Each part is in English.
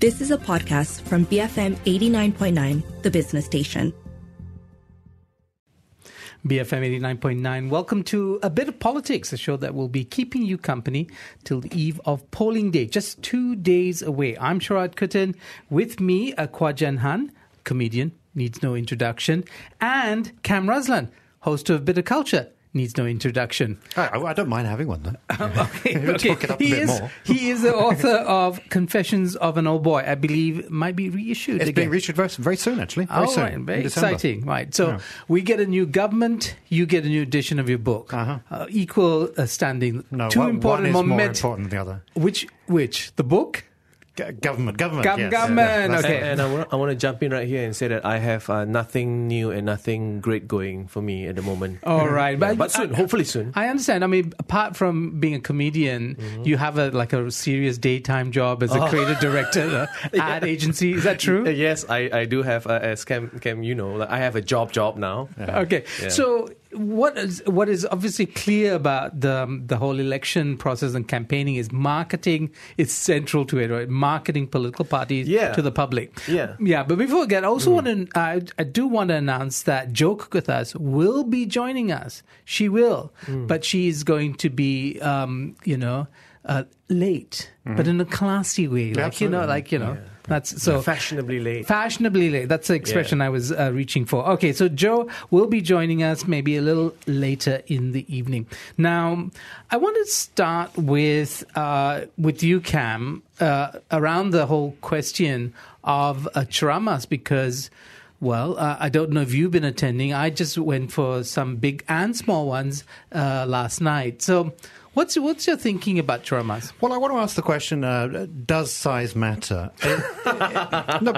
This is a podcast from BFM 89.9, the business station. BFM 89.9. Welcome to A Bit of Politics, a show that will be keeping you company till the eve of polling day, just two days away. I'm Sharad Kuttan. With me, Akwa Jen Han, comedian, needs no introduction, and Kam Raslan, host of Bit of Culture needs no introduction. I, I don't mind having one, though. okay, okay. talk it up a he is he is the author of Confessions of an Old Boy. I believe might be reissued. It's again. being reissued very, very soon, actually. Very Oh, soon. right, very exciting. Right. So Yeah. we get a new government, you get a new edition of your book. Uh-huh. Uh, equal uh, standing. No, Two one, important one is more important than the other. Which which? The book? G- government, government, Gov- yes. government, That's okay. it. And I want, I want to jump in right here and say that I have uh, nothing new and nothing great going for me at the moment. All right, Yeah, but but soon, hopefully soon. I understand. I mean, apart from being a comedian, Mm-hmm. you have a like a serious daytime job as a creative director at an ad agency. Is that true? Yes, I, I do have, uh, as Kam, Kam, you know, like I have a job job now. Okay, Yeah. so what is what is obviously clear about the um, the whole election process and campaigning is marketing is central to it, right? Marketing political parties Yeah. to the public. Yeah. yeah. But before we get, I also want to I, I do want to announce that Jo Kukathas will be joining us. She will, but she is going to be, um, you know. Uh, late, but in a classy way, like you know, like you know, that's so Fashionably late. Fashionably late. That's the expression I was uh, reaching for. Okay, so Joe will be joining us maybe a little later in the evening. Now, I want to start with uh, with you, Kam, uh, around the whole question of uh, ceramahs because. Well, uh, I don't know if you've been attending. I just went for some big and small ones uh, last night. So, what's what's your thinking about ceramahs? Well, I want to ask the question: uh, Does size matter? Uh, no,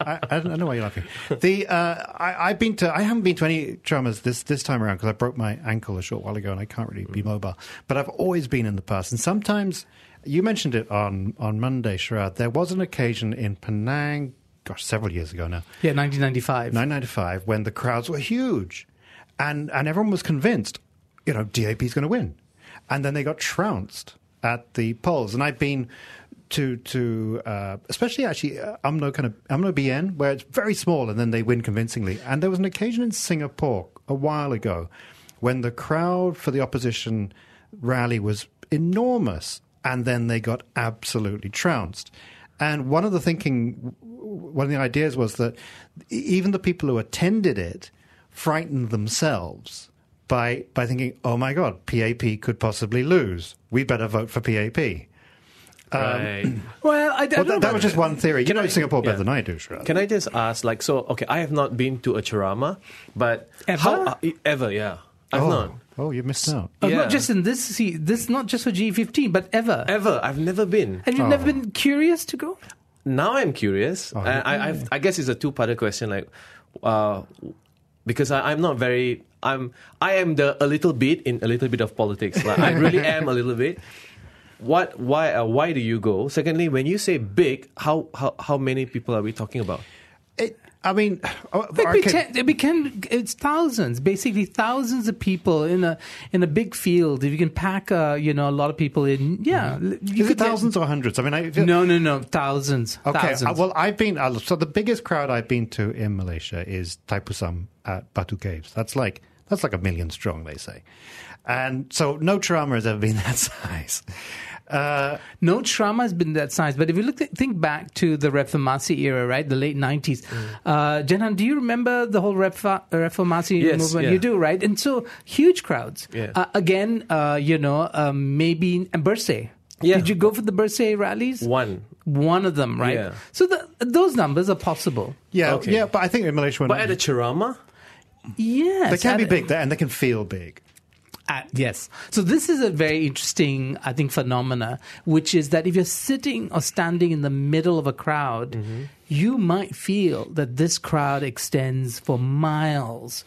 I, I don't know why you're laughing. The uh, I, I've been to. I haven't been to any ceramahs this this time around because I broke my ankle a short while ago and I can't really be mobile. But I've always been in the past, and sometimes you mentioned it on on Monday, Sharad. There was an occasion in Penang, gosh, several years ago now. Yeah, 1995. 1995, when the crowds were huge and and everyone was convinced you know DAP is going to win and then they got trounced at the polls. And I've been to to uh, especially actually uh, UMNO kind of UMNO BN where it's very small and then they win convincingly. And there was an occasion in Singapore a while ago when the crowd for the opposition rally was enormous and then they got absolutely trounced. And one of the thinking one of the ideas was that even the people who attended it frightened themselves by by thinking, "Oh my God, PAP could possibly lose. We better vote for PAP." right. Well, I, I Well, don't that, that was just one theory. You know I- Singapore better yeah. than I do, Sharad. Can I just ask, like, so, okay, I have not been to a ceramah, but. Ever? How, uh, ever, yeah. I've oh, not. oh, you missed out. Uh, Yeah. Not just in this see this not just for GE15, but ever. Ever. I've never been. And you've Oh. never been curious to go? now I'm curious. Oh, and I, I've, I guess it's a two-parter question. Like, uh, because I, I'm not very. I'm. I am the a little bit in a little bit of politics. Like, I really am a little bit. What? Why? Uh, why do you go? Secondly, when you say big, how how how many people are we talking about? It, I mean, It, okay. became, it became it's thousands, basically thousands of people in a in a big field. If you can pack, uh, you know, a lot of people in, yeah, you Mm-hmm. is could it get- thousands or hundreds? I mean, I, No, no, no, thousands. Okay, thousands. uh, well, I've been uh, so the biggest crowd I've been to in Malaysia is Thaipusam at Batu Caves. That's like that's like a million strong, they say, and so no ceramah has ever been that size. Uh, No ceramah has been that size. But if you look, think back to the Reformasi era, right, the late nineties. Uh, Jenan, do you remember the whole Refa- Reformasi Yes, movement? yeah. You do, right? And so huge crowds. Yeah. Uh, again, uh, you know, um, maybe in Bersih. Yeah. Did you go for the Bersih rallies? One. One of them, right? Yeah. So the, those numbers are possible. yeah, Okay. yeah, but I think in Malaysia, when But at a ceramah, Yes. they can be big there and they can feel big. Uh, yes. So this is a very interesting, I think, phenomena, which is that if you're sitting or standing in the middle of a crowd, Mm-hmm. you might feel that this crowd extends for miles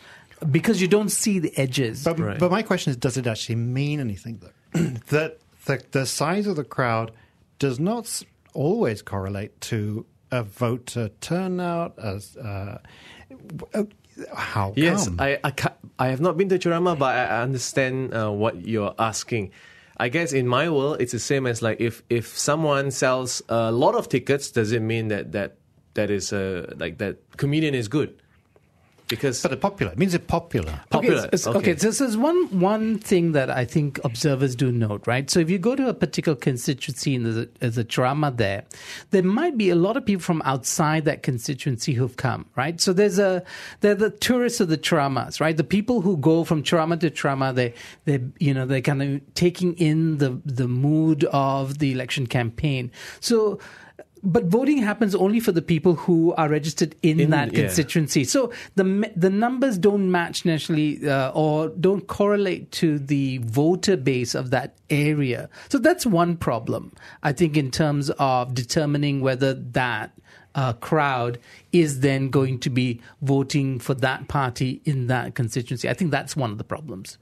because you don't see the edges. But, Right. but my question is, does it actually mean anything? Though? that the, the size of the crowd does not always correlate to a voter turnout. As uh, uh, how Yes, come? I I, ca I have not been to ceramah, but I I understand uh, what you're asking. I guess in my world, it's the same as like if if someone sells a lot of tickets, does it mean that that that is uh, like that comedian is good? Because But popular. It means they're popular. popular. Okay, so, okay, so there's one one thing that I think observers do note, right? So if you go to a particular constituency and there's a, there's a ceramah there, there might be a lot of people from outside that constituency who've come, right? So there's a they're the tourists of the ceramahs, right? The people who go from ceramah to ceramah, they they you know they're kind of taking in the the mood of the election campaign. So. But voting happens only for the people who are registered in, In- that yeah. constituency. So the the numbers don't match necessarily uh, or don't correlate to the voter base of that area. So that's one problem, I think, in terms of determining whether that uh, crowd is then going to be voting for that party in that constituency. I think that's one of the problems.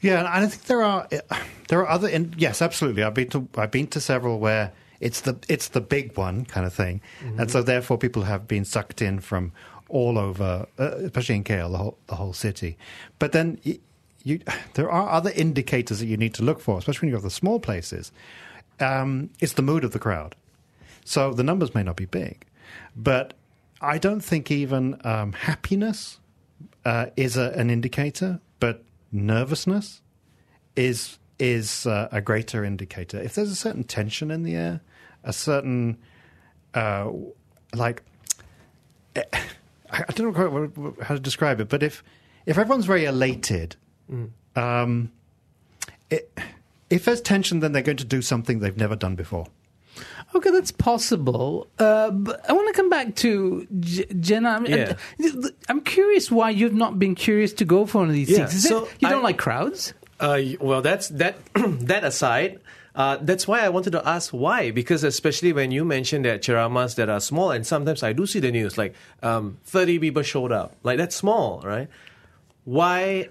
Yeah, and I think there are there are other. Yes, absolutely. I've been to I've been to several where it's the it's the big one kind of thing, and so therefore people have been sucked in from all over, uh, especially in KL, the whole the whole city. But then y- you, there are other indicators that you need to look for, especially when you go to the small places. Um, it's the mood of the crowd. So the numbers may not be big, but I don't think even um, happiness uh, is a, an indicator, but nervousness is is uh, a greater indicator. If there's a certain tension in the air, a certain uh, like eh, I I don't know quite what- what- how to describe it, but if if everyone's very elated, um, it, if there's tension, then they're going to do something they've never done before. Okay, that's possible. Uh, but I want to come back to J- Jenna. I'm, Yeah. I'm curious why you've not been curious to go for one of these Yeah, things. Is it- you don't I- like crowds? Uh, well, that's that. that aside, uh, that's why I wanted to ask why. Because especially when you mentioned that ceramahs that are small, and sometimes I do see the news like um, thirty people showed up. Like that's small, right? Why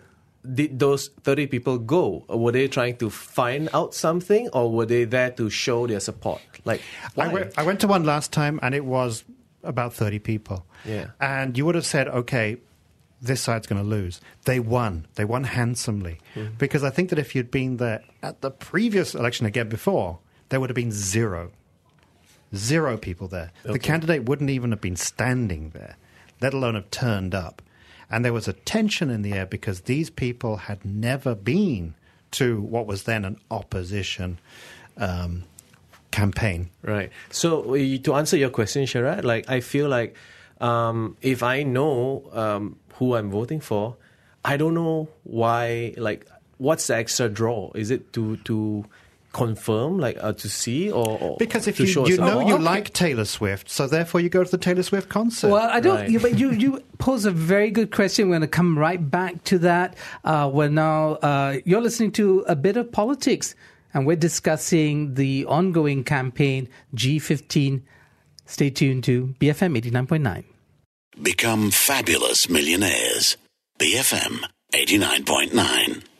did those thirty people go? Were they trying to find out something, or were they there to show their support? Like? I went, I went to one last time, and it was about 30 people. Yeah. And you would have said, okay, this side's going to lose. They won. They won handsomely. Mm-hmm. Because I think that if you'd been there at the previous election again before, there would have been zero. Zero people there. The candidate wouldn't even have been standing there, let alone have turned up. And there was a tension in the air because these people had never been to what was then an opposition um, campaign. Right. So uh, to answer your question, Sharad, like I feel like um, if I know um, who I'm voting for, I don't know why. Like, what's the extra draw? Is it to to confirm, like uh, to see, or, or Because if to you, show you know support? you like Taylor Swift, so therefore you go to the Taylor Swift concert. Well, I don't. Right. You, but you you pose a very good question. We're going to come right back to that. Uh, we're now uh, you're listening to a bit of politics, and we're discussing the ongoing campaign GE15. Stay tuned to BFM eighty nine point nine. Become fabulous millionaires. BFM 89.9.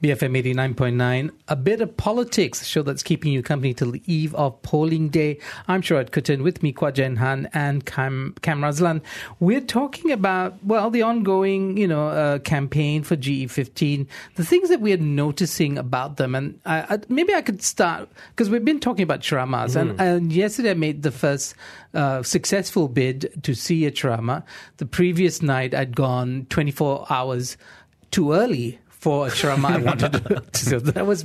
BFM 89.9, a bit of politics, a show that's keeping you company till the eve of polling day. I'm Sharad Kuttan with me, Kwa Jen Han and Kam, Kam Raslan. We're talking about, well, the ongoing, you know, uh, campaign for GE15, the things that we're noticing about them. And I, I, maybe I could start, because we've been talking about ceramahs. And, and yesterday I made the first uh, successful bid to see a ceramah. The previous night I'd gone 24 hours too early for a ceramah I wanted to. So that was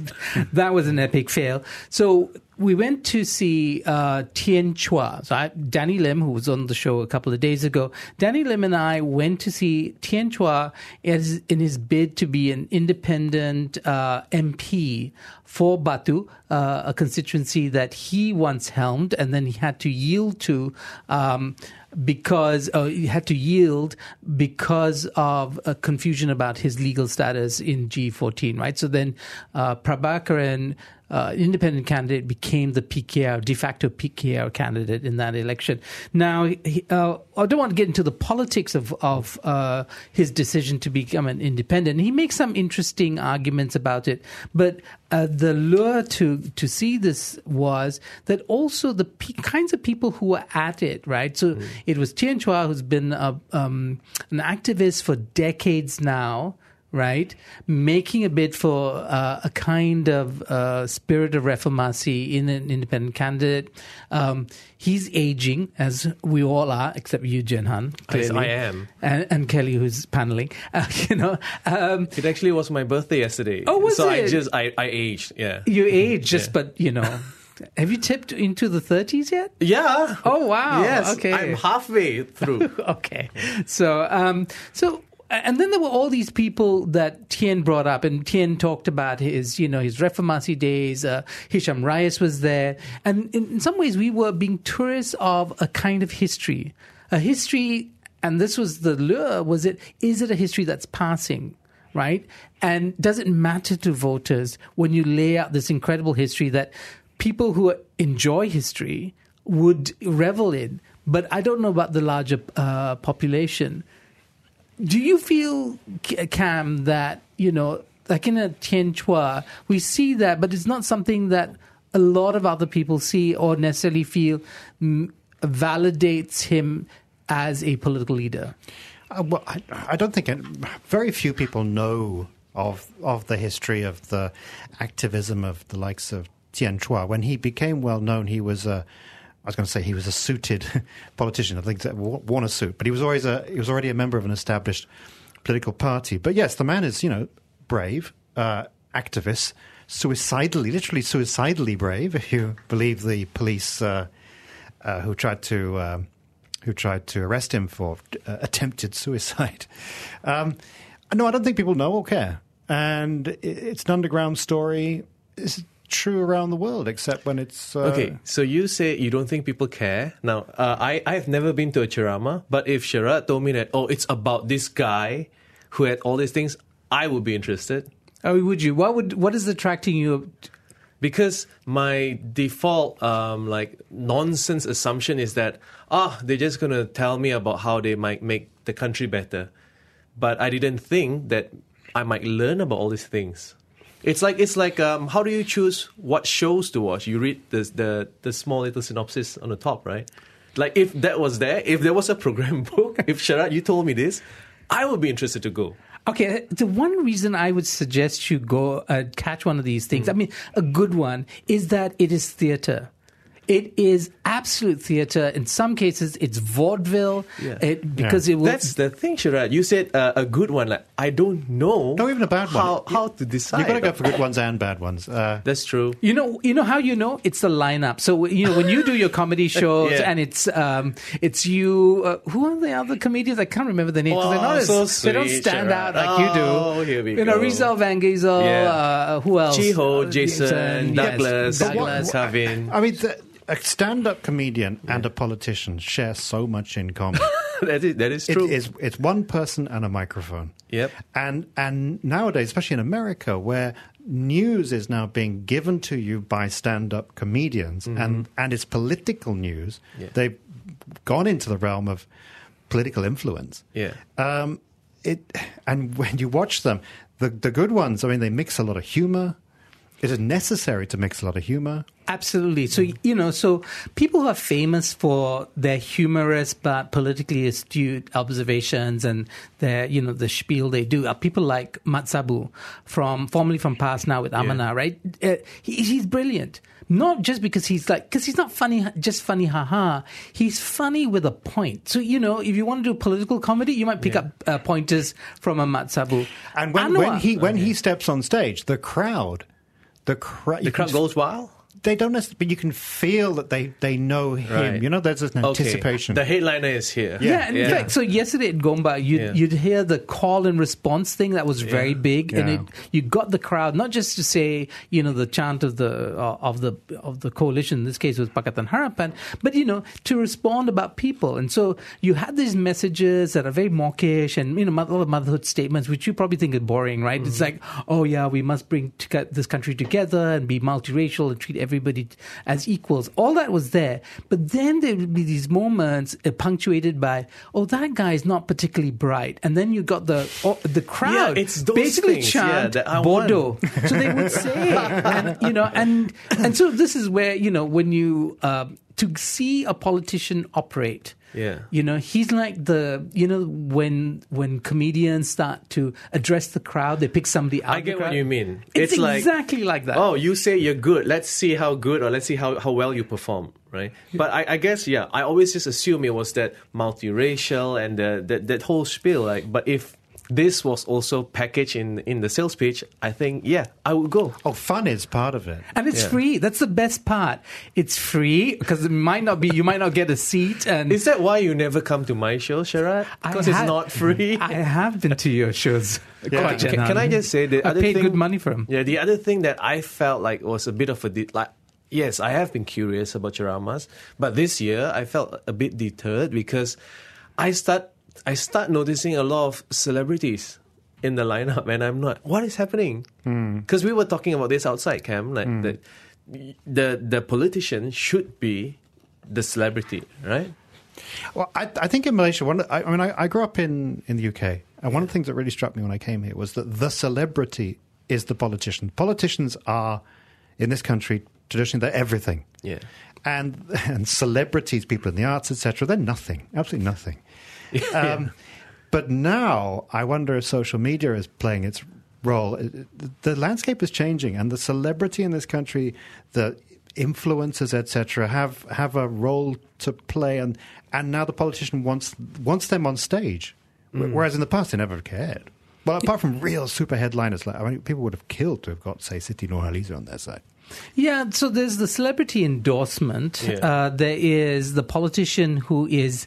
that was an epic fail. So we went to see uh, Tian Chua. So I, Danny Lim, who was on the show a couple of days ago, Danny Lim and I went to see Tian Chua as, in his bid to be an independent uh, MP for Batu, uh, a constituency that he once helmed, and then he had to yield to. Um, because uh, he had to yield because of a confusion about his legal status in GE14, right? So then uh, Prabhakaran, uh, independent candidate, became the PKR, de facto PKR candidate in that election. Now, he, uh, I don't want to get into the politics of, of uh, his decision to become an independent. He makes some interesting arguments about it, but uh, the lure to to see this was that also the pe- kinds of people who were at it, right? So it was Tian Chua, who's been a, um, an activist for decades now, right? Making a bid for uh, a kind of uh, spirit of reformasi in an independent candidate. Um, he's aging, as we all are, except you, Jenhan. Yes. I am. And, and Kelly, who's paneling. Uh, you know, um, It actually was my birthday yesterday. Oh, was so I just I, I aged. Yeah. you aged, just Yeah. but you know. Have you tipped into the 30s yet? Yeah. Oh wow! Yes. Okay. I'm halfway through. okay. So, um, so, and then there were all these people that Tian brought up, and Tian talked about his, you know, his Reformasi days. Uh, Hisham Rais was there, and in, in some ways, we were being tourists of a kind of history, a history, and this was the lure. Was it? Is it a history that's passing? Right? And does it matter to voters when you lay out this incredible history that people who enjoy history would revel in? But I don't know about the larger uh, population. Do you feel, Kam, that, you know, like in a Tian Chua, we see that, but it's not something that a lot of other people see or necessarily feel mm, validates him as a political leader? Uh, well, I, I don't think it, very few people know of of the history of the activism of the likes of Tian Chua. When he became well known, he was a I was going to say he was a suited politician. I think that wo- worn a suit, but he was always a he was already a member of an established political party. But yes, the man is you know brave, uh, activist, suicidally, literally suicidally brave. If you believe the police uh, uh, who tried to. Um, who tried to arrest him for uh, attempted suicide. Um, no, I don't think people know or care. And it's an underground story. It's true around the world, except when it's. Uh, Okay, so you say you don't think people care. Now, uh, I I've never been to a ceramah, but if Sharad told me that oh, it's about this guy who had all these things, I would be interested Oh, would you? What would? What is attracting you? because my default um, like nonsense assumption is that ah they're just gonna tell me about how they might make the country better, but I didn't think that I might learn about all these things. It's like it's like um, how do you choose what shows to watch? You read the the the small little synopsis on the top, right? Like if that was there, if there was a program book, if Sharad you told me this, I would be interested to go. Okay, the one reason I would suggest you go uh, catch one of these things, I mean, a good one, is that it is theater. It is absolute theater. In some cases, it's vaudeville. Yeah. It, because it will. That's the thing, Sharad. You said uh, a good one. Like I don't know. No, even a bad one. How how to decide? You've got to go for good ones and bad ones. Uh, That's true. You know, you know how you know it's the lineup. So you know when you do your comedy shows Yeah. and it's um, it's you. Uh, who are the other comedians? I can't remember the names. 'cause they're not Oh, as, so they don't stand Gerard. out like you do. Oh, here we you know, go. Rizal Van Geyzel. Yeah. Uh, who else? Chiho, Uh, Jason, yes, Douglas, Douglas. Kevin. I mean, the, a stand-up comedian and a politician share so much in common. that is that is true. is it's one person and a microphone. Yep. And and nowadays, especially in America, where news is now being given to you by stand-up comedians, and and it's political news. Mm-hmm. Yeah. They've gone into the realm of political influence. Yeah. Um, it and when you watch them, the the good ones. I mean, they mix a lot of humor. It is necessary to mix a lot of humor. Absolutely. So, you know, so people who are famous for their humorous but politically astute observations and their, you know, the spiel they do are people like Mat Sabu from, formerly from PAS Now with Amanah, right? Uh, he, he's brilliant. Not just because he's like, because he's not funny, just funny, haha. He's funny with a point. So, you know, if you want to do political comedy, you might pick up uh, pointers from a Mat Sabu. And when, Anwar- when he when he steps on stage, the crowd, the crowd, the crowd goes wild. They don't necessarily, but you can feel that they they know him. Right. You know, there's an Okay. anticipation. The headliner is here. Yeah, and in fact, so yesterday at Gombak, you'd, Yeah. you'd hear the call and response thing that was very big, and it, you got the crowd not just to say, you know, the chant of the uh, of the of the coalition. In this case, was Pakatan Harapan, but you know, to respond about people, and so you had these messages that are very mawkish, and you know, a lot of motherhood statements, which you probably think is boring, right? It's like, oh yeah, we must bring to this country together and be multiracial and treat everybody as equals. All that was there, but then there would be these moments uh, punctuated by, oh, that guy is not particularly bright, and then you got the oh, the crowd it's those basically things, chant I Bordeaux. so they would say, and you know, and and so this is where you know when you. Um, to see a politician operate. Yeah. You know, he's like the you know when when comedians start to address the crowd, they pick somebody out. I get what you mean. It's, It's like- exactly like that. Oh, you say you're good. Let's see how good or let's see how, how well you perform, right? But I, I guess, yeah, I always just assume it was that multiracial and uh, that, that whole spiel. Like, but if this was also packaged in, in the sales pitch, I think, yeah, I would go. Oh, fun is part of it. And it's Yeah. free. That's the best part. It's free because it might not be. You might not get a seat. And Is that why you never come to my show, Sharad? I Because it's not free. I have been to your shows. Yeah. Quite Can, can I just say the I other paid thing? good money for them. Yeah, the other thing that I felt like was a bit of a de- like. Yes, I have been curious about ceramahs, but this year I felt a bit deterred because I start I start noticing a lot of celebrities in the lineup, and I'm not. What is happening? Hmm. Because we were talking about this outside, Kam. Like hmm. the the the politician should be the celebrity, right? Well, I, I think in Malaysia, one, I, I mean, I, I grew up in, in the UK, and one of the things that really struck me when I came here was that the celebrity is the politician. Politicians are, in this country, traditionally, they're everything. Yeah. And, and celebrities, people in the arts, etc., they're nothing, absolutely nothing. Um, but now, I wonder if social media is playing its role. The landscape is changing, and the celebrity in this country, the influencers, etc., have have a role to play, and and now the politician wants wants them on stage, Wh- whereas in the past they never cared. Well, apart from real super headliners, like I mean, people would have killed to have got, say, Siti Nurhaliza on their side. Yeah, so there's the celebrity endorsement. Yeah. Uh, there is the politician who is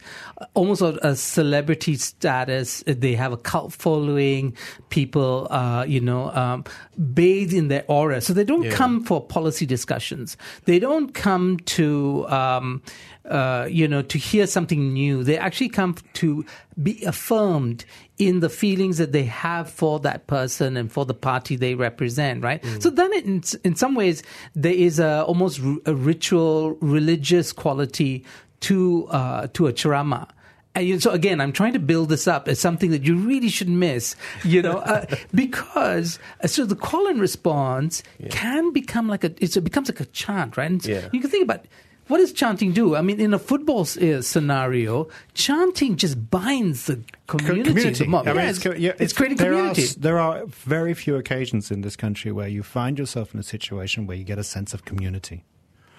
almost a, a celebrity status. They have a cult following. People, uh, you know, um, bathe in their aura. So they don't Yeah. come for policy discussions. They don't come to, um, uh, you know, to hear something new. They actually come to be affirmed in the feelings that they have for that person and for the party they represent, right? So then, it, in in some ways, there is a almost r- a ritual, religious quality to uh, to a ceramah. And you- so again, I'm trying to build this up as something that you really should miss, you know, uh, because uh, so the call and response can become like a it's, it becomes like a chant, right? And Yeah. You can think about what does chanting do? I mean, in a football uh, scenario, chanting just binds the community. the mob. I mean, Yeah, it's, co- yeah, it's creating there community. Are, there are very few occasions in this country where you find yourself in a situation where you get a sense of community.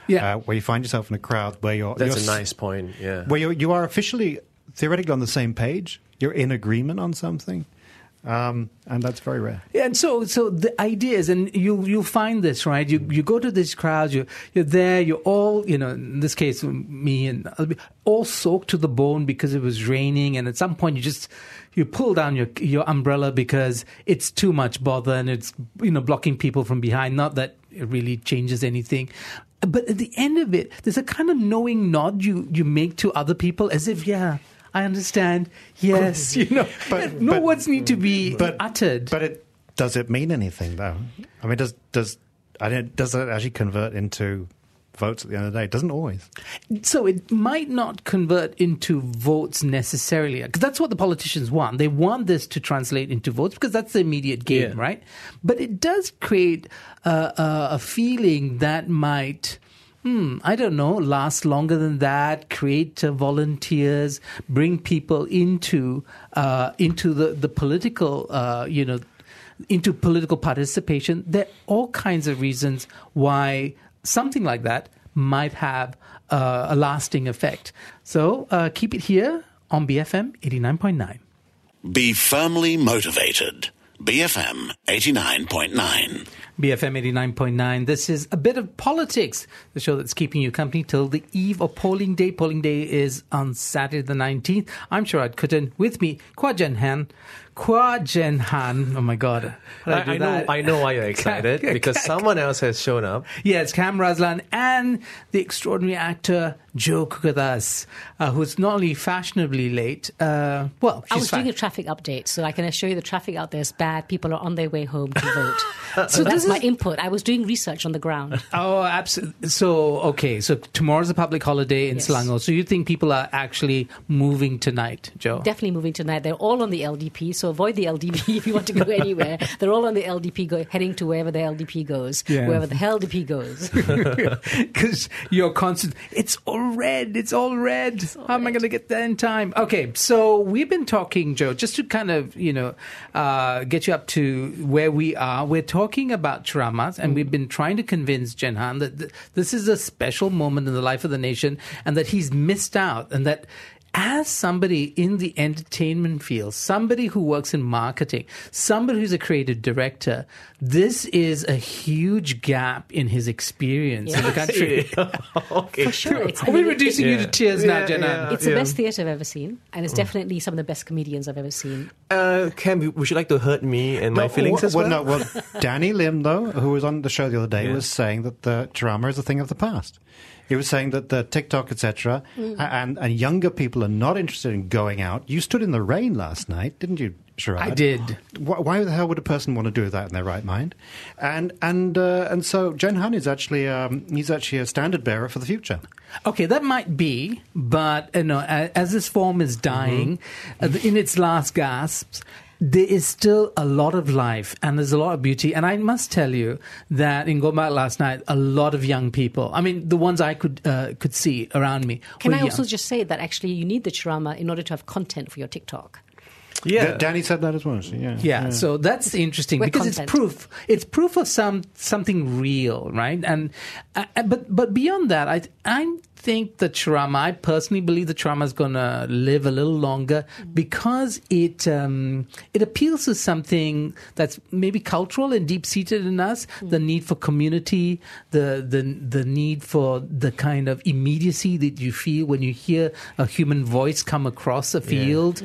yeah. Uh, where you find yourself in a crowd where you're That's you're a s- nice point. Yeah. where you're, you are officially theoretically on the same page. You're in agreement on something, um, and that's very rare. Yeah, and so so the idea is, and you you'll find this right. You you go to these crowds. You you're there. You're all you know. In this case, me and all soaked to the bone because it was raining, and at some point you just you pull down your your umbrella because it's too much bother and it's you know blocking people from behind. Not that it really changes anything. But at the end of it, there's a kind of knowing nod you, you make to other people as if, yeah, I understand. Yes, you know, But- no but- words need to be uttered. But it does it mean anything though? I mean, does does I don't, does it actually convert into votes at the end of the day? It doesn't always. So it might not convert into votes necessarily, because that's what the politicians want. They want this to translate into votes because that's the immediate game, Yeah. right? But it does create uh, a, a feeling that might. Hmm, I don't know, last longer than that, create uh, volunteers, bring people into uh, into the, the political, uh, you know, into political participation. There are all kinds of reasons why something like that might have uh, a lasting effect. So uh, keep it here on BFM 89.9. Be firmly motivated. BFM 89.9. BFM 89.9. This is a bit of politics, the show that's keeping you company till the eve of polling day. Polling day is on Saturday the 19th. I'm Sharad Kuttan. With me, Kwa Jen Han. Kwa Jen Han. Oh my God. How did I, do I know. I know why you're excited because someone else has shown up. Yes, Kam Raslan and the extraordinary actor Jo Kukathas, uh, who's not only fashionably late, uh, well, she's I was fa- doing a traffic update, so I can assure you the traffic out there is bad. People are on their way home to vote. So this that's my input. I was doing research on the ground. Oh, absolutely. So, okay. So tomorrow's a public holiday in Yes. Selangor. So you think people are actually moving tonight, Joe? Definitely moving tonight. They're all on the LDP, so avoid the LDP if you want to go anywhere. They're all on the LDP, go, heading to wherever the LDP goes, Yeah. wherever the hell LDP goes. Because you're constant. It's all red. It's all red. How am I going to get there in time? Okay, so we've been talking, Joe, just to kind of you know uh, get you up to where we are. We're talking about ceramahs, and we've been trying to convince Jenhan that th- this is a special moment in the life of the nation, and that he's missed out, and that. As somebody in the entertainment field, somebody who works in marketing, somebody who's a creative director, this is a huge gap in his experience in the country. okay. For sure. It's, I Are we mean, it- reducing you to Yeah. tears now, Yeah, Jenna? yeah. it's the best theatre I've ever seen, and it's definitely some of the best comedians I've ever seen. Uh, Kam, would you like to hurt me and my No, feelings as well, well? no, well, Danny Lim, though, who was on the show the other day, Yeah. was saying that the ceramah is a thing of the past. He was saying that the TikTok, etc., and, and younger people are not interested in going out. You stood in the rain last night, didn't you, Sharad? I did. Why, why the hell would a person want to do that in their right mind? And and uh, and so Jen Han is actually um, he's actually a standard bearer for the future. Okay, that might be, but you know, as this form is dying, uh, in its last gasps, there is still a lot of life and there's a lot of beauty. And I must tell you that in Gombak last night, a lot of young people. I mean, the ones I could uh, could see around me. Can were I also young. just say that actually you need the drama in order to have content for your TikTok? yeah. Da- Danny said that as well. so yeah. Yeah, so that's interesting We're because it's proof. It's proof of some something real, right? And uh, but but beyond that, I I think the ceramah. I personally believe the ceramah is going to live a little longer because it um, it appeals to something that's maybe cultural and deep seated in us. The need for community, the the the need for the kind of immediacy that you feel when you hear a human voice come across a field.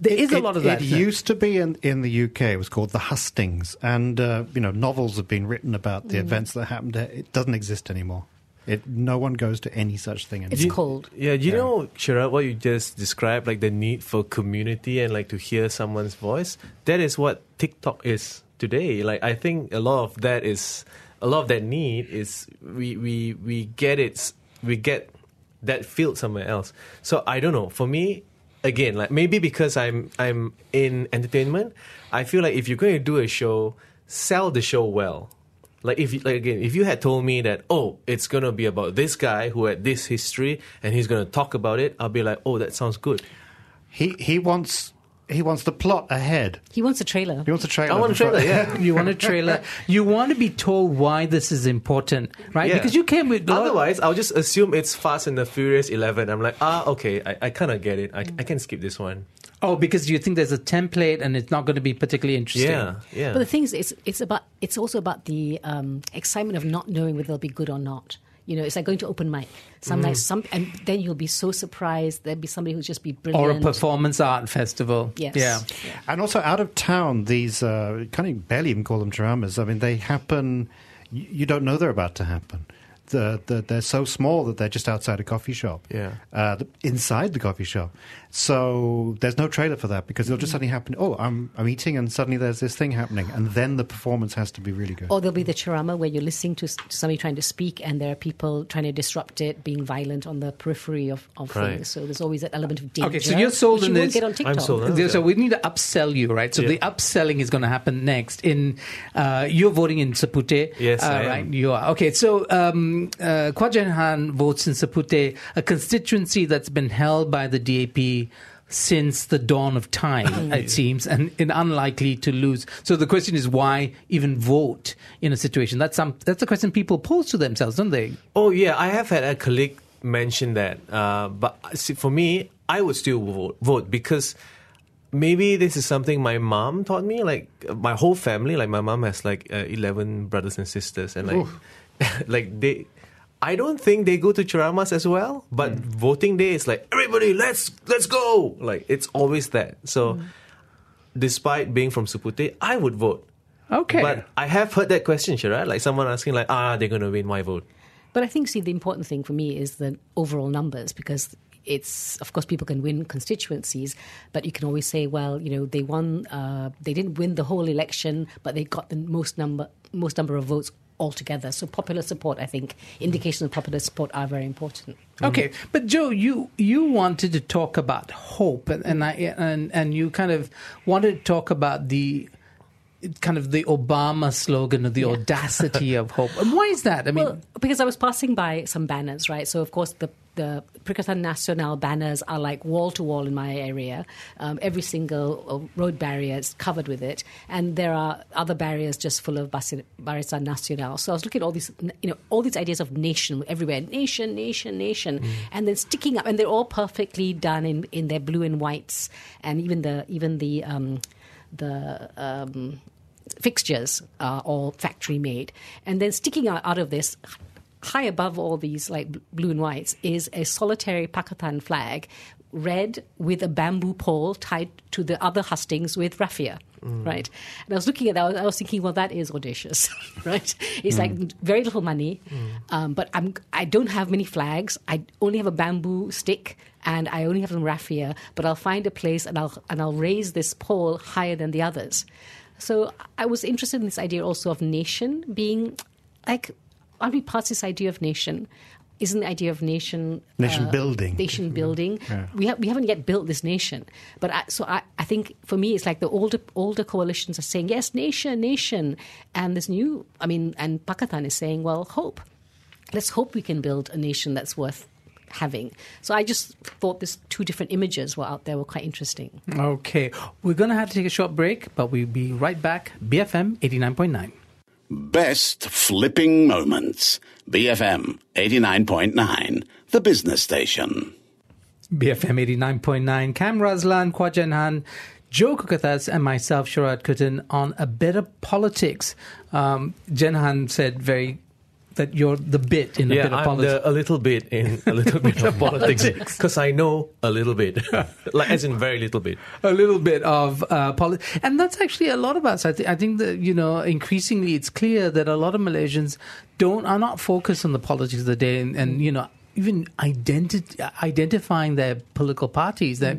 There is a It- lot of that. it that. used to be in, in the UK. It was called the hustings, and uh, you know novels have been written about Mm. the events that happened. there. It doesn't exist anymore. It no one goes to any such thing anymore. It's cold. Yeah, you know, Shara, what you just described, like the need for community and like to hear someone's voice. That is what TikTok is today. Like, I think a lot of that is a lot of that need is we we we get it, we get that filled somewhere else. So I don't know. For me, again, like maybe because I'm I'm in entertainment, I feel like if you're going to do a show, sell the show well. Like if you, like again, if you had told me that oh, it's gonna be about this guy who had this history and he's gonna talk about it, I'll be like, oh, that sounds good. He he wants he wants the plot ahead. He wants a trailer. He wants a trailer. I want a trailer, yeah. you want a trailer. You want to be told why this is important, right? Yeah. Because you came with a Otherwise, I'll just assume it's Fast and the Furious Eleven. I'm like, ah, okay, I, I kind of get it. I, I can skip this one. Oh, because you think there's a template and it's not going to be particularly interesting. Yeah, yeah. But the thing is, it's it's about it's also about the um, excitement of not knowing whether they'll be good or not. You know, it's like going to open mic. Some Mm. nights, some, and then you'll be so surprised. There'll be somebody who'll just be brilliant. Or a performance art festival. Yes. Yeah. And also out of town, these uh, can't even barely even call them ceramahs. I mean, they happen. You, you don't know they're about to happen. The, the, they're so small that they're just outside a coffee shop. Yeah. Uh, the, inside the coffee shop. So there's no trailer for that because it'll just suddenly happen. Oh, I'm I'm eating and suddenly there's this thing happening, and then the performance has to be really good. Or there'll be the ceramah where you're listening to, to somebody trying to speak and there are people trying to disrupt it, being violent on the periphery of, of Right. sold. So there's always that element of danger. Okay, so you're sold which in you this. get on TikTok. I'm sold on There- So we need to upsell you, right? So Yeah. the upselling is going to happen next. In uh, you're voting in Seputeh, Yes, uh, I am. right? You are okay. So um, uh, Kwa Jen Han votes in Seputeh, a constituency that's been held by the DAP since the dawn of time, it seems, and, and unlikely to lose. So the question is, why even vote in a situation? That's some. That's a question people pose to themselves, don't they? Oh yeah, I have had a colleague mention that, uh, but see, for me, I would still vote, vote because maybe this is something my mom taught me. Like uh, my whole family, like my mom has like uh, eleven brothers and sisters, and like like they. I don't think they go to ceramahs as well, but voting day is like everybody, let's let's go. Like it's always that. So, despite being from Seputeh, I would vote. Okay. But I have heard that question, Shara. Like someone asking, like, ah, they're gonna win my vote. But I think, see, the important thing for me is the overall numbers because it's of course people can win constituencies, but you can always say, well, you know, they won, uh, they didn't win the whole election, but they got the most number most number of votes altogether. So popular support, I think, indications of popular support are very important. Mm-hmm. Okay, but Joe, you you wanted to talk about hope, and, and I and and you kind of wanted to talk about the kind of the Obama slogan of the audacity of hope. And why is that? I mean, well, because I was passing by some banners, right? So of course the the Perikatan Nasional banners are like wall to wall in my area. Um, every single uh, road barrier is covered with it, and there are other barriers just full of Barisan Nasional. So I was looking at all these, you know, all these ideas of nation everywhere, nation, nation, nation, and then sticking up, and they're all perfectly done in, in their blue and whites, and even the even the um, the um, fixtures are all factory made, and then sticking out, out of this high above all these like blue and whites is a solitary Pakatan flag, red with a bamboo pole tied to the other hustings with raffia. Mm. Right, and I was looking at that. I was, I was thinking, well, that is audacious, right? It's like mm. very little money, mm. um, but I'm I don't have many flags. I only have a bamboo stick, and I only have some raffia. But I'll find a place, and I'll and I'll raise this pole higher than the others. So I was interested in this idea also of nation being like aren't we past this idea of nation? Isn't the idea of nation uh, Nation building. Nation mm-hmm. building. Yeah. We have, we haven't yet built this nation, but I, so I, I think for me it's like the older older coalitions are saying yes, nation, nation, and this new I mean, and Pakatan is saying well, hope. Let's hope we can build a nation that's worth having. So I just thought these two different images were out there were quite interesting. okay, we're going to have to take a short break, but we'll be right back. BFM eighty nine point nine. Best flipping moments. BFM 89.9, the business station. BFM 89.9, Kam Raslan, Kwajan Han, Jo Kukathas, and myself, Sharad Kuttan, on A Better Politics. Um, Jen Han said very that you're the bit in a yeah, bit of I'm politics. the, a little bit in a little bit of politics because I know a little bit, like as in very little bit. a little bit of uh, politics, and that's actually a lot of us. I, th- I think that you know increasingly it's clear that a lot of Malaysians don't are not focused on the politics of the day, and, and you know even identi- identifying their political parties that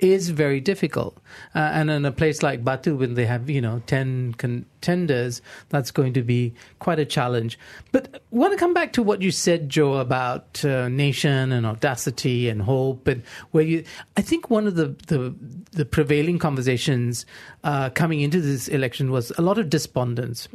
is very difficult. Uh, and in a place like Batu, when they have you know ten contenders, that's going to be quite a challenge. But I want to come back to what you said, Joe, about uh, nation and audacity and hope, and where you. I think one of the the, the prevailing conversations uh, coming into this election was a lot of despondence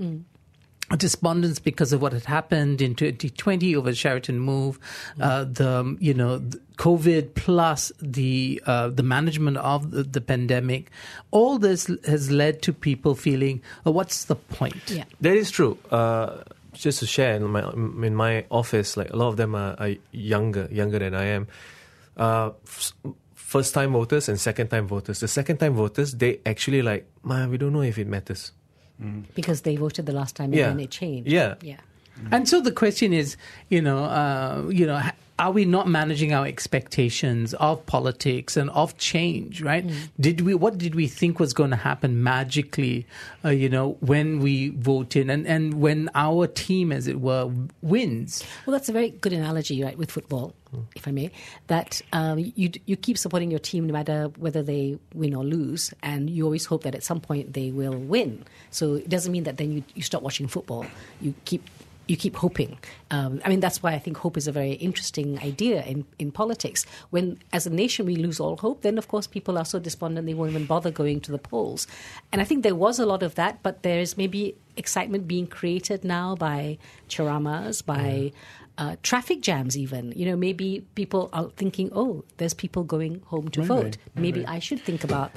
despondence because of what had happened in 2020 over the Sheraton move, uh, the you know the COVID plus the uh, the management of the, the pandemic. All this has led to people feeling, oh, "What's the point?" Yeah. That is true. Uh, just to share in my in my office, like a lot of them are, are younger, younger than I am. Uh, first time voters and second time voters. The second time voters, they actually like, man, we don't know if it matters. Because they voted the last time and Yeah. then it changed. Yeah. Yeah. And so the question is, you know, uh, you know, are we not managing our expectations of politics and of change? Right? Did we? What did we think was going to happen magically? Uh, you know, when we vote in and and when our team, as it were, wins. Well, that's a very good analogy, right, with football, if I may. That um, you you keep supporting your team no matter whether they win or lose, and you always hope that at some point they will win. So it doesn't mean that then you, you stop watching football. You keep you keep hoping. Um, I mean, that's why I think hope is a very interesting idea in, in politics. When, as a nation, we lose all hope, then of course people are so despondent they won't even bother going to the polls. And I think there was a lot of that, but there's maybe excitement being created now by ceramahs, by uh, traffic jams, even. You know, maybe people are thinking, oh, there's people going home to vote. Maybe I should think about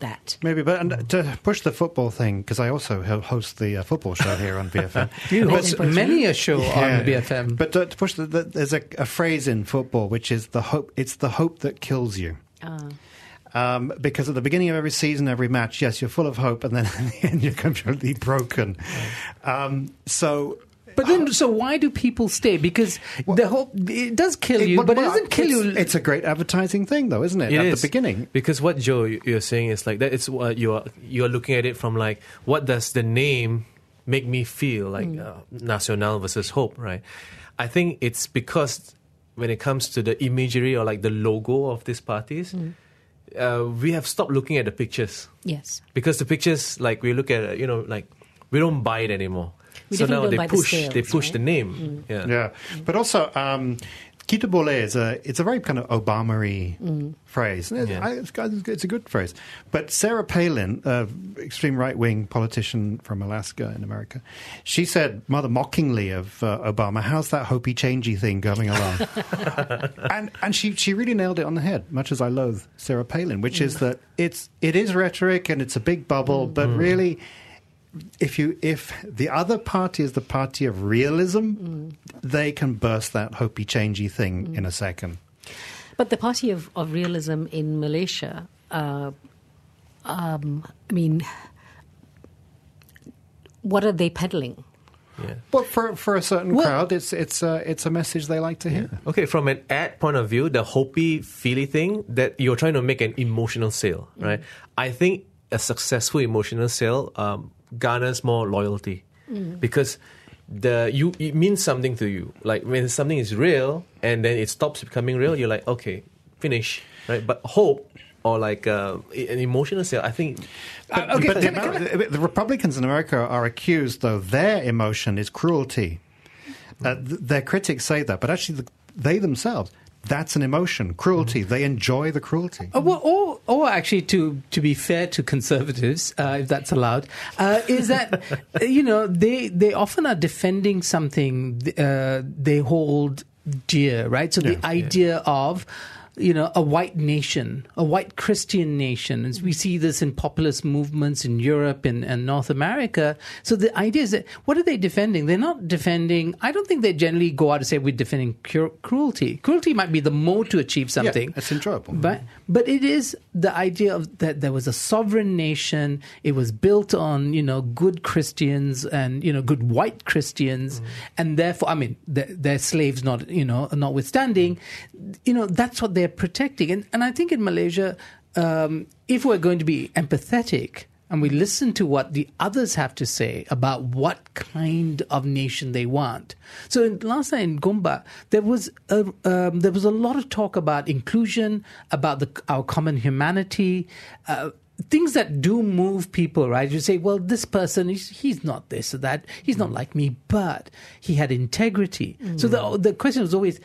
that. Maybe, but and to push the football thing, because I also host the uh, football show here on BFM. You But- host many a show on BFM. But to, to push the, the, there's a, a phrase in football which is the hope. It's the hope that kills you. Um, because at the beginning of every season, every match, yes, you're full of hope, and then at the end, you're completely broken. Um, so. But then, so why do people stay? Because the hope it does kill you, but, it doesn't kill it's, you. It's a great advertising thing, though, isn't it? It at is. the beginning. because what Joe you- you're saying is like that. It's what you are you are looking at it from like what does the name make me feel like uh, Nasional versus Hope, right? I think it's because when it comes to the imagery or like the logo of these parties, Mm. uh, we have stopped looking at the pictures Yes. because the pictures, like we look at, uh, you know, like we don't buy it anymore. We so definitely now they buy the push, scales, they push the right? name. Yeah. Yeah, but also um, Kita Boleh is a it's a very kind of Obama-y phrase. It's, Yeah. I- it's, it's a good phrase. But Sarah Palin, uh, extreme right-wing politician from Alaska in America, she said rather mockingly of uh, Obama, "How's that hopey changey thing going along?" and and she she really nailed it on the head. Much as I loathe Sarah Palin, which is that it's it is rhetoric and it's a big bubble, but really if you if the other party is the party of realism, they can burst that hopey changey thing in a second. But the party of, of realism in Malaysia, uh, um, I mean, what are they peddling? Yeah. But for for a certain Well- crowd, it's it's a it's a message they like to hear. Okay, from an ad point of view, the hopey, feely thing that you're trying to make an emotional sale, right? I think a successful emotional sale um, garners more loyalty because the you it means something to you. Like when something is real and then it stops becoming real, you're like, okay, finish, right? But hope or like uh, an emotional sale, I think. Uh, okay, but the, can I- can the Republicans in America are accused, though their emotion is cruelty. Uh, th- their critics say that, but actually, the, they themselves. That's an emotion, cruelty. They enjoy the cruelty. Uh, well, or, or actually, to to be fair to conservatives, uh, if that's allowed, uh, is that you know they they often are defending something uh, they hold dear, right? So the Yeah. idea of you know a white nation, a white Christian nation, and we see this in populist movements in Europe and, and North America. So the idea is that what are they defending? They're not defending. I don't think they generally go out and say we're defending cru- cruelty. Cruelty might be the mode to achieve something. Yeah, that's enjoyable. But but it is the idea of that there was a sovereign nation. It was built on you know good Christians and you know good white Christians, mm. and therefore I mean their, their slaves not you know notwithstanding, you know that's what they're protecting. And and I think in Malaysia, um, if we're going to be empathetic. And we listen to what the others have to say about what kind of nation they want. So in, last night in Gombak, there was a, um, there was a lot of talk about inclusion, about the, our common humanity, uh, things that do move people, right? You say, well, this person, he's, he's not this or that, he's not like me, but he had integrity. So the, the question was always,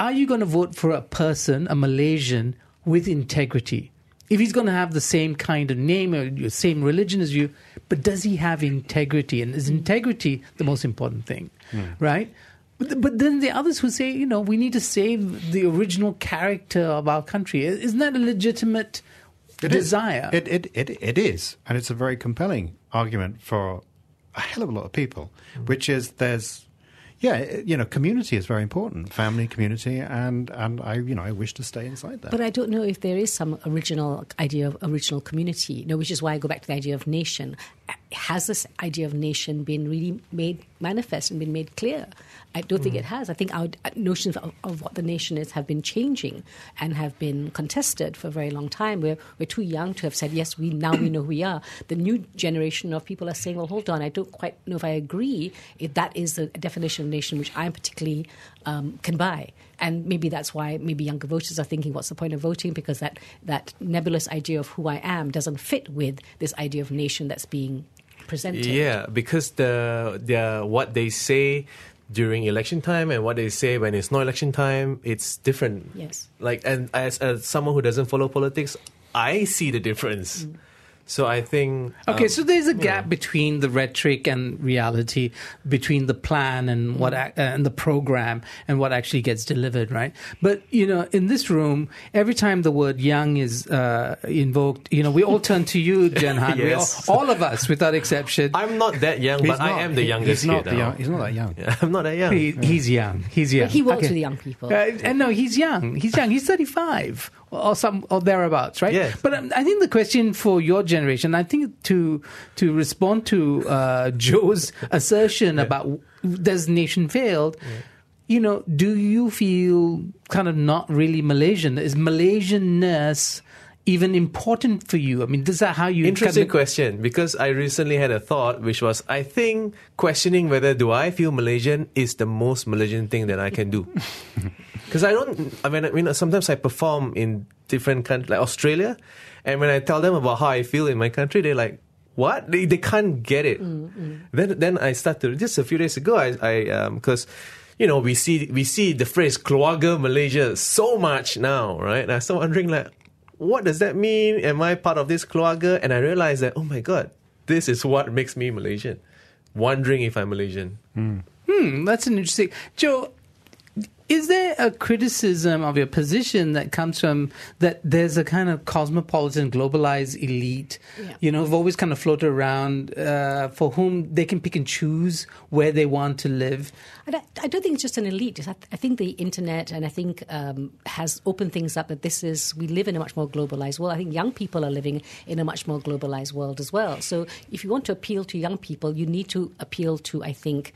are you going to vote for a person, a Malaysian, with integrity? If he's going to have the same kind of name or the same religion as you, but does he have integrity? And is integrity the most important thing, hmm. right? But, but then the others who say, you know, we need to save the original character of our country. Isn't that a legitimate It is. desire? It, it, it, it is. And it's a very compelling argument for a hell of a lot of people, hmm. which is there's, yeah, eh, you know, community is very important, family, community, and, and I, you know, I wish to stay inside that. But I don't know if there is some original idea of original community, you know, which is why I go back to the idea of nation. Has this idea of nation been really made manifest and been made clear? I don't think it has. I think our notions of, of what the nation is have been changing and have been contested for a very long time. We're, we're too young to have said, yes, we now we know who we are. The new generation of people are saying, well, hold on, I don't quite know if I agree if that is the definition of nation which I particularly um, can buy. And maybe that's why maybe younger voters are thinking, what's the point of voting? Because that, that nebulous idea of who I am doesn't fit with this idea of nation that's being presented. Yeah, because the the what they say during election time and what they say when it's not election time, it's different. Yes. Like and as, as someone who doesn't follow politics, I see the difference. Mm. So I think Okay, um, so there's a gap between the rhetoric and reality, between the plan and what uh, and the program and what actually gets delivered, right? But you know, in this room, every time the word "young" is uh, invoked, you know, we all turn to you, Jen Han. We Yes. all, all of us, without exception. I'm not that young, He's but I am the youngest He's not, here the young, he's not that young. Yeah, I'm not that young. He, he's young. He's young. He works Okay. with young people. Uh, and no, he's young. He's young. He's 35 or some or thereabouts, right? Yes. But um, I think the question for your generation, I think to to respond to uh, Jo's assertion about does nation failed, you know, do you feel kind of not really Malaysian? Is Malaysianness even important for you? I mean, is that how you Interesting question because I recently had a thought, which was I think questioning whether do I feel Malaysian is the most Malaysian thing that I can do. Because I don't. I mean, I mean, sometimes I perform in different countries, like Australia, and when I tell them about how I feel in my country, they're like, "What? They, they can't get it." Mm, mm. Then then I started just a few days ago. I I um, because. you know, we see we see the phrase "keluarga Malaysia" so much now, right? And I started wondering, like, what does that mean? Am I part of this keluarga? And I realized that, oh my god, this is what makes me Malaysian. Wondering if I'm Malaysian. Hmm, hmm that's an interesting. Jo, is there a criticism of your position that comes from that there's a kind of cosmopolitan, globalized elite, Yeah. you know, who've always kind of floated around uh, for whom they can pick and choose where they want to live? I don't, I don't think it's just an elite. I, I think the internet and I think um, has opened things up that this is we live in a much more globalized world. I think young people are living in a much more globalized world as well. So if you want to appeal to young people, you need to appeal to I think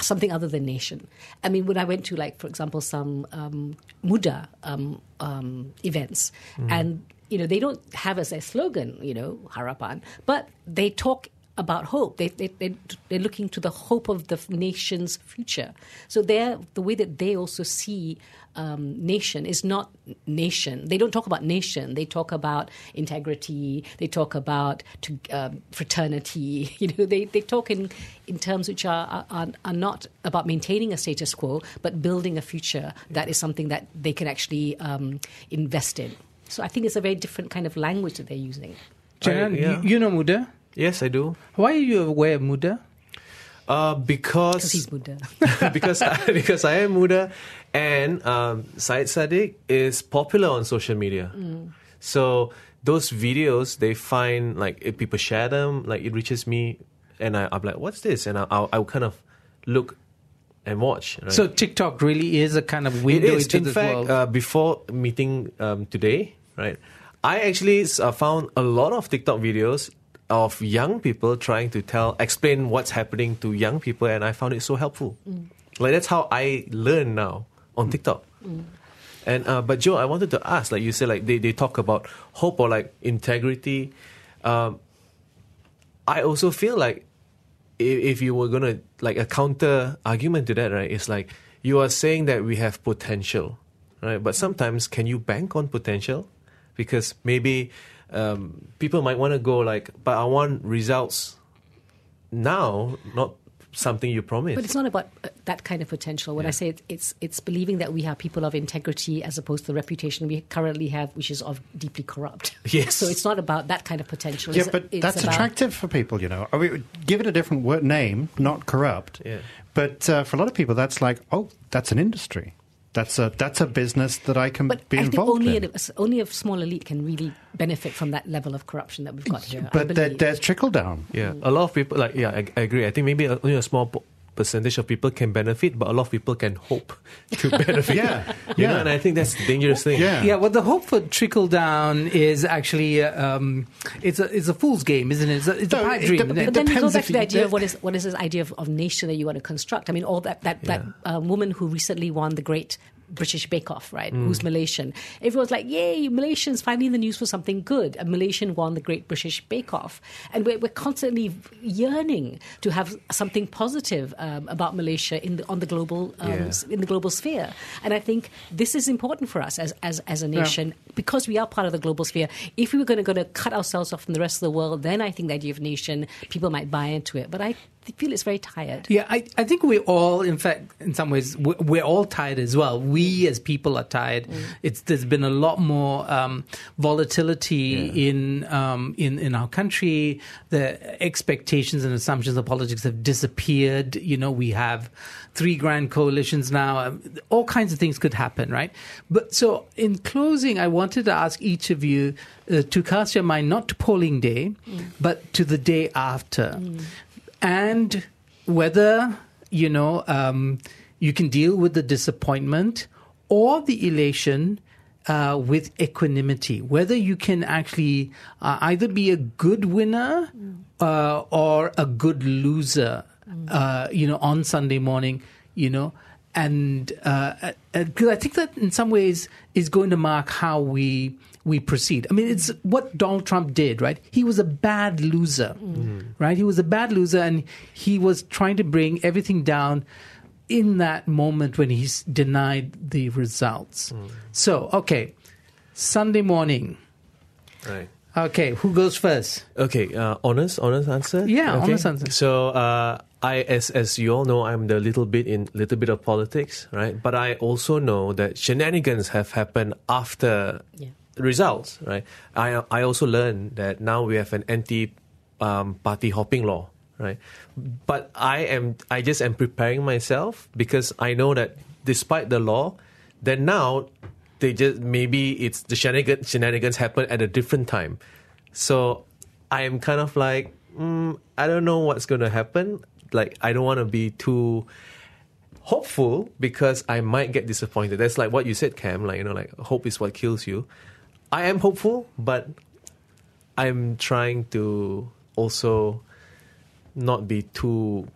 something other than nation. I mean, when I went to like for example some um, Muda um, um, events and you know they don't have as their slogan you know harapan, but they talk about hope. They, they, they, they're looking to the hope of the nation's future. So they're, the way that they also see um, nation is not nation. They don't talk about nation. They talk about integrity. They talk about to, um, fraternity. You know, they, they talk in, in terms which are, are, are not about maintaining a status quo, but building a future that is something that they can actually um, invest in. So I think it's a very different kind of language that they're using. Jan, yeah. you, you know Muda? Yes, I do. Why are you aware of Muda? Uh, because Because he's Buddha. because I, because I am Muda, and um, Syed Saddiq is popular on social media. So those videos they find like if people share them, like it reaches me, and I, I'm like, what's this? And I, I'll, I'll kind of look and watch. Right? So TikTok really is a kind of It window is. into In this fact, world. uh, before meeting um, today, right, I actually uh, found a lot of TikTok videos of young people trying to tell, explain what's happening to young people, and I found it so helpful. Like that's how I learn now on TikTok. And uh, but Jo, I wanted to ask, like you said, like they, they talk about hope or like integrity. Um, I also feel like if, if you were gonna like a counter argument to that, right? It's like you are saying that we have potential, right? But sometimes can you bank on potential? Because maybe um, people might want to go like, but I want results now, not something you promised. But it's not about uh, that kind of potential. When I say it, it's it's believing that we have people of integrity as opposed to the reputation we currently have, which is of deeply corrupt. Yes. So it's not about that kind of potential. Yeah, It's- but it's that's about- attractive for people, you know. I mean, give it a different word, name, not corrupt. Yeah. But uh, for a lot of people, that's like, oh, that's an industry. That's a that's a business that I can But be I think involved only in. a, only a small elite can really benefit from that level of corruption that we've got here. But there, there's trickle down. Yeah, a lot of people like yeah, I, I agree. I think maybe only a small po- percentage of people can benefit, but a lot of people can hope to benefit. Yeah, you know, yeah. and I think that's the dangerous thing. Yeah. Yeah, well, the hope for trickle down is actually uh, um, it's a it's a fool's game, isn't it? It's a, it's a pipe it dream. dep- isn't it? But then we go back to the idea of what is what is this idea of, of nation that you want to construct. I mean, all that that that um, woman who recently won the great British Bake Off, right? Who's Malaysian? Everyone's like, "Yay, Malaysians finally in the news for something good." A Malaysian won the Great British Bake Off, and we're, we're constantly yearning to have something positive um, about Malaysia in the, on the global um, Yeah. in the global sphere. And I think this is important for us as as, as a nation because we are part of the global sphere. If we were going to, going to cut ourselves off from the rest of the world, then I think the idea of nation, people might buy into it. But I feel it's very tired. Yeah, I, I think we all, in fact, in some ways, we- we're all tired as well. We as people are tired. It's there's been a lot more um, volatility in um, in in our country. The expectations and assumptions of politics have disappeared. You know, we have three grand coalitions now. All kinds of things could happen, right? But so, in closing, I wanted to ask each of you uh, to cast your mind not to polling day, but to the day after and whether you know um, you can deal with the disappointment or the elation uh, with equanimity. Whether you can actually uh, either be a good winner uh, or a good loser. Uh, you know, on Sunday morning, you know, and because I think that in some ways is going to mark how we we proceed. I mean, it's what Donald Trump did, right? He was a bad loser, right? He was a bad loser, and he was trying to bring everything down in that moment when he's denied the results. So, okay, Sunday morning. Right. Okay, who goes first? Okay, uh, honest, honest answer. Yeah, okay. honest answer. So, uh, I, as as you all know, I'm the little bit in little bit of politics, right? But I also know that shenanigans have happened after Yeah. Results, right? I I also learned that now we have an anti um, party hopping law, right? But I am I just am preparing myself because I know that despite the law, then now they just maybe it's the shenanigans shenanigans happen at a different time. So I am kind of like mm, I don't know what's going to happen. Like I don't want to be too hopeful because I might get disappointed. That's like what you said, Kam. Like you know, like hope is what kills you. I am hopeful, but I'm trying to also not be too.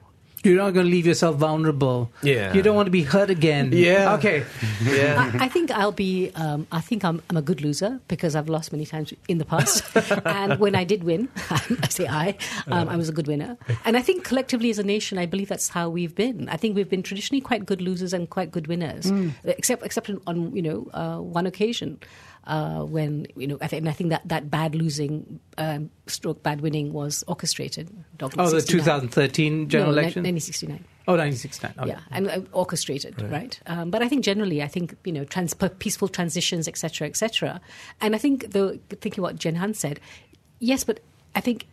You're not going to leave yourself vulnerable. Yeah. You don't want to be hurt again. Yeah. Okay. Yeah. I, I think I'll be. Um, I think I'm, I'm a good loser because I've lost many times in the past. and when I did win, I say I, um, I was a good winner. And I think collectively as a nation, I believe that's how we've been. I think we've been traditionally quite good losers and quite good winners, except except on you know uh, one occasion. Uh, when you know, I think, and I think that, that bad losing, um, stroke bad winning was orchestrated. Oh, the 2013 general no, election? 1969. Oh, 1969. Okay. Yeah, and uh, orchestrated, right? Um, but I think generally, I think you know, trans- peaceful transitions, etc., etc. And I think the thinking what Jen Han said, yes, but I think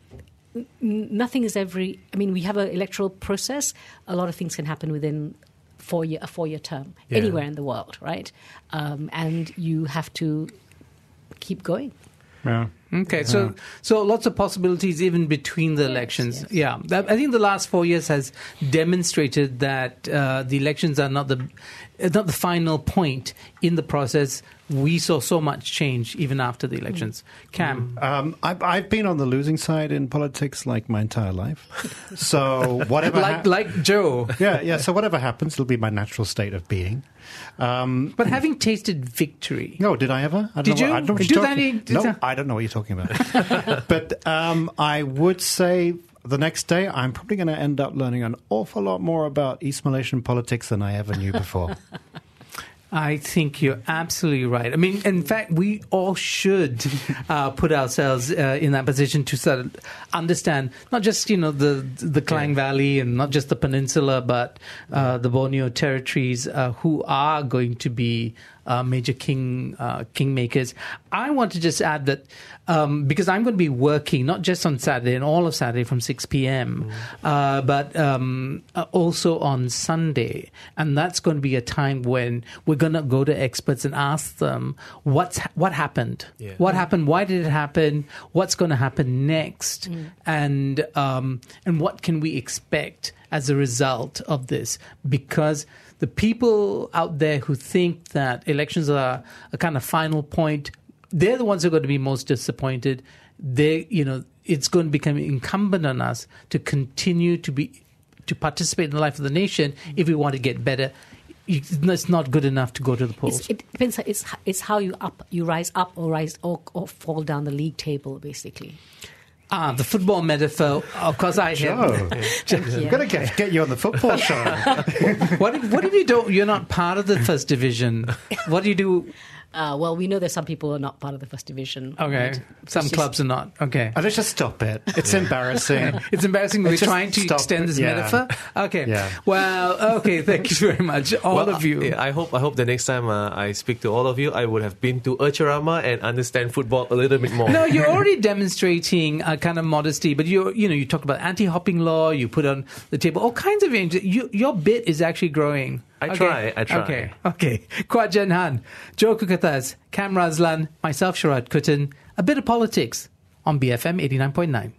n- nothing is every. I mean, we have an electoral process. A lot of things can happen within four year a four year term Yeah. anywhere in the world, right? Um, and you have to keep going. Yeah. Okay, so so lots of possibilities even between the elections. yes. Yeah, that, I think the last four years has demonstrated that uh, the elections are not the uh, not the final point in the process. We saw so much change even after the elections. Kam, Um, I've, I've been on the losing side in politics like my entire life. So whatever. like hap- like Jo, yeah, yeah. So whatever happens, it'll be my natural state of being. Um, but having tasted victory. no, did I ever? I don't Did know you? What, I don't know what Did you're talking- any- no, I don't know what you're talking about. but um, I would say the next day, I'm probably going to end up learning an awful lot more about East Malaysian politics than I ever knew before. I think you're absolutely right. I mean, in fact, we all should uh, put ourselves uh, in that position to sort of understand not just you know the the Klang Valley and not just the peninsula, but uh, the Borneo territories uh, who are going to be uh, major king uh, kingmakers. I want to just add that um, because I'm going to be working not just on Saturday and all of Saturday from 6 p.m., uh, but um, uh, also on Sunday, and that's going to be a time when we're going to go to experts and ask them what's what happened, Yeah. what happened, why did it happen, what's going to happen next, and um, and what can we expect as a result of this, because the people out there who think that elections are a kind of final point, they're the ones who are going to be most disappointed. They, you know, it's going to become incumbent on us to continue to be to participate in the life of the nation if we want to get better. It's not good enough to go to the polls. It's, it depends. It's it's how you up, you rise up or rise or, or fall down the league table, basically. ah, the football metaphor. Of course, I have. I'm going to get, get you on the football show. What if, what if you don't? You're not part of the first division. What do you do? Uh, well, we know there's some people who are not part of the first division. Okay, right? some just- clubs are not. Okay. Oh, let's just stop it. It's embarrassing. It's embarrassing we're It's trying to extend it. this Yeah. metaphor. Okay. Yeah. Well, okay. Thank you very much, all Well, of you. I, I hope I hope the next time uh, I speak to all of you, I would have been to Urcharama and understand football a little bit more. No, you're already demonstrating a kind of modesty, but you you know you talk about anti-hopping law. You put on the table all kinds of things. You, your bit is actually growing. I Okay. try, I try. Okay, okay. Kwa Jen Han, Jo Kukathas, Kam Raslan, myself Sharad Kuttan. A bit of politics on BFM eighty nine point nine.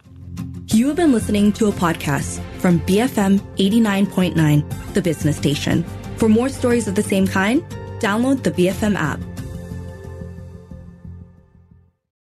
You have been listening to a podcast from BFM 89.9, the business station. For more stories of the same kind, download the BFM app.